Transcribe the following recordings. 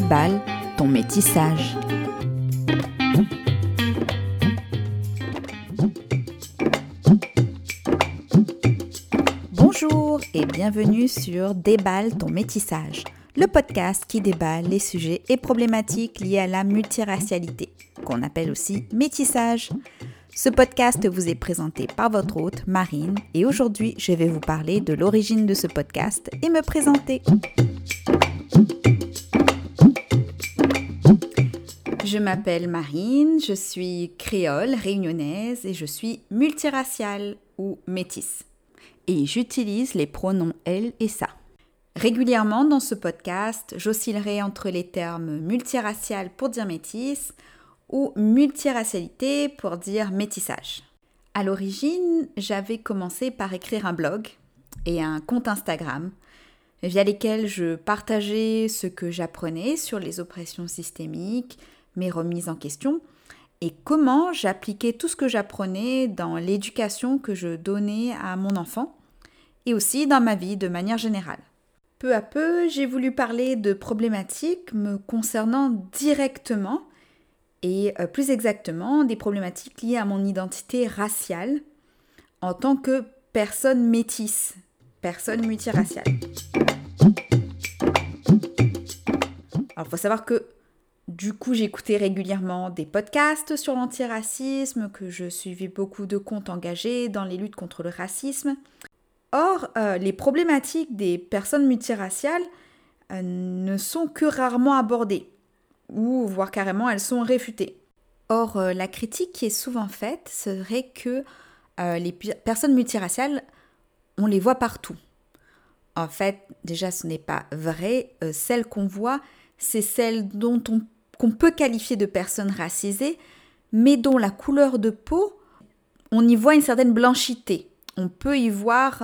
déballe ton métissage. Bonjour et bienvenue sur Déballe ton métissage, le podcast qui déballe les sujets et problématiques liés à la multiracialité, qu'on appelle aussi métissage. Ce podcast vous est présenté par votre hôte, Marine, et aujourd'hui je vais vous parler de l'origine de ce podcast et me présenter. Je m'appelle Marine, je suis créole, réunionnaise et je suis multiraciale ou métisse. Et j'utilise les pronoms elle et ça. Régulièrement dans ce podcast, j'oscillerai entre les termes multiracial pour dire métisse ou multiracialité pour dire métissage. À l'origine, j'avais commencé par écrire un blog et un compte Instagram via lesquels je partageais ce que j'apprenais sur les oppressions systémiques, mes remises en question et comment j'appliquais tout ce que j'apprenais dans l'éducation que je donnais à mon enfant et aussi dans ma vie de manière générale. Peu à peu, j'ai voulu parler de problématiques me concernant directement et euh, plus exactement des problématiques liées à mon identité raciale en tant que personne métisse, personne multiraciale. Alors, il faut savoir que du coup, j'écoutais régulièrement des podcasts sur l'antiracisme, que je suivais beaucoup de comptes engagés dans les luttes contre le racisme. Or, euh, les problématiques des personnes multiraciales euh, ne sont que rarement abordées ou voire carrément elles sont réfutées. Or, euh, la critique qui est souvent faite serait que les personnes multiraciales, on les voit partout. En fait, déjà, ce n'est pas vrai. Celles qu'on voit, c'est celles dont on, qu'on peut qualifier de personnes racisées, mais dont la couleur de peau, on y voit une certaine blanchité. On peut y voir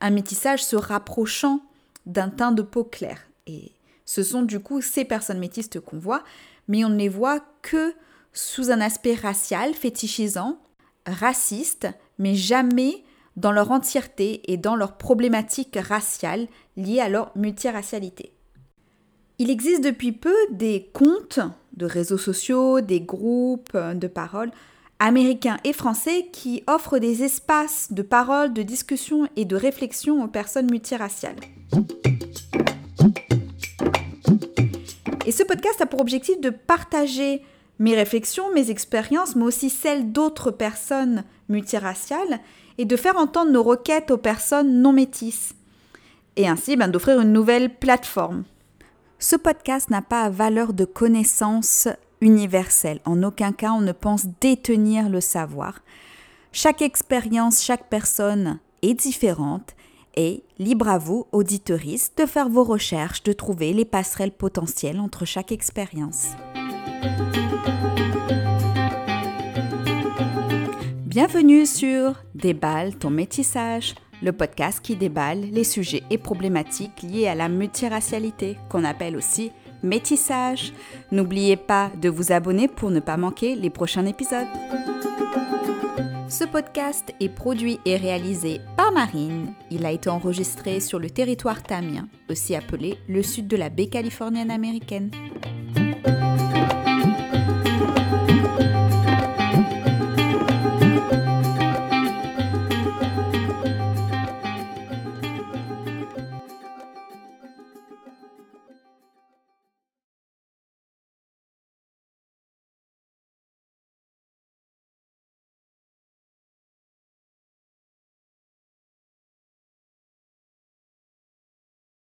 un métissage se rapprochant d'un teint de peau clair. Et ce sont du coup ces personnes métistes qu'on voit, mais on ne les voit que sous un aspect racial, fétichisant, raciste, mais jamais dans leur entièreté et dans leurs problématiques raciales liées à leur multiracialité. Il existe depuis peu des comptes de réseaux sociaux, des groupes de parole américains et français qui offrent des espaces de parole, de discussion et de réflexion aux personnes multiraciales. Et ce podcast a pour objectif de partager mes réflexions, mes expériences, mais aussi celles d'autres personnes multiraciales, et de faire entendre nos requêtes aux personnes non métisses. Et ainsi ben, d'offrir une nouvelle plateforme. Ce podcast n'a pas valeur de connaissance universelle. En aucun cas, on ne pense détenir le savoir. Chaque expérience, chaque personne est différente et libre à vous, auditoristes, de faire vos recherches, de trouver les passerelles potentielles entre chaque expérience. Bienvenue sur Déballe ton métissage, le podcast qui déballe les sujets et problématiques liés à la multiracialité, qu'on appelle aussi métissage. N'oubliez pas de vous abonner pour ne pas manquer les prochains épisodes. Ce podcast est produit et réalisé par Marine. Il a été enregistré sur le territoire tamien, aussi appelé le sud de la baie californienne américaine.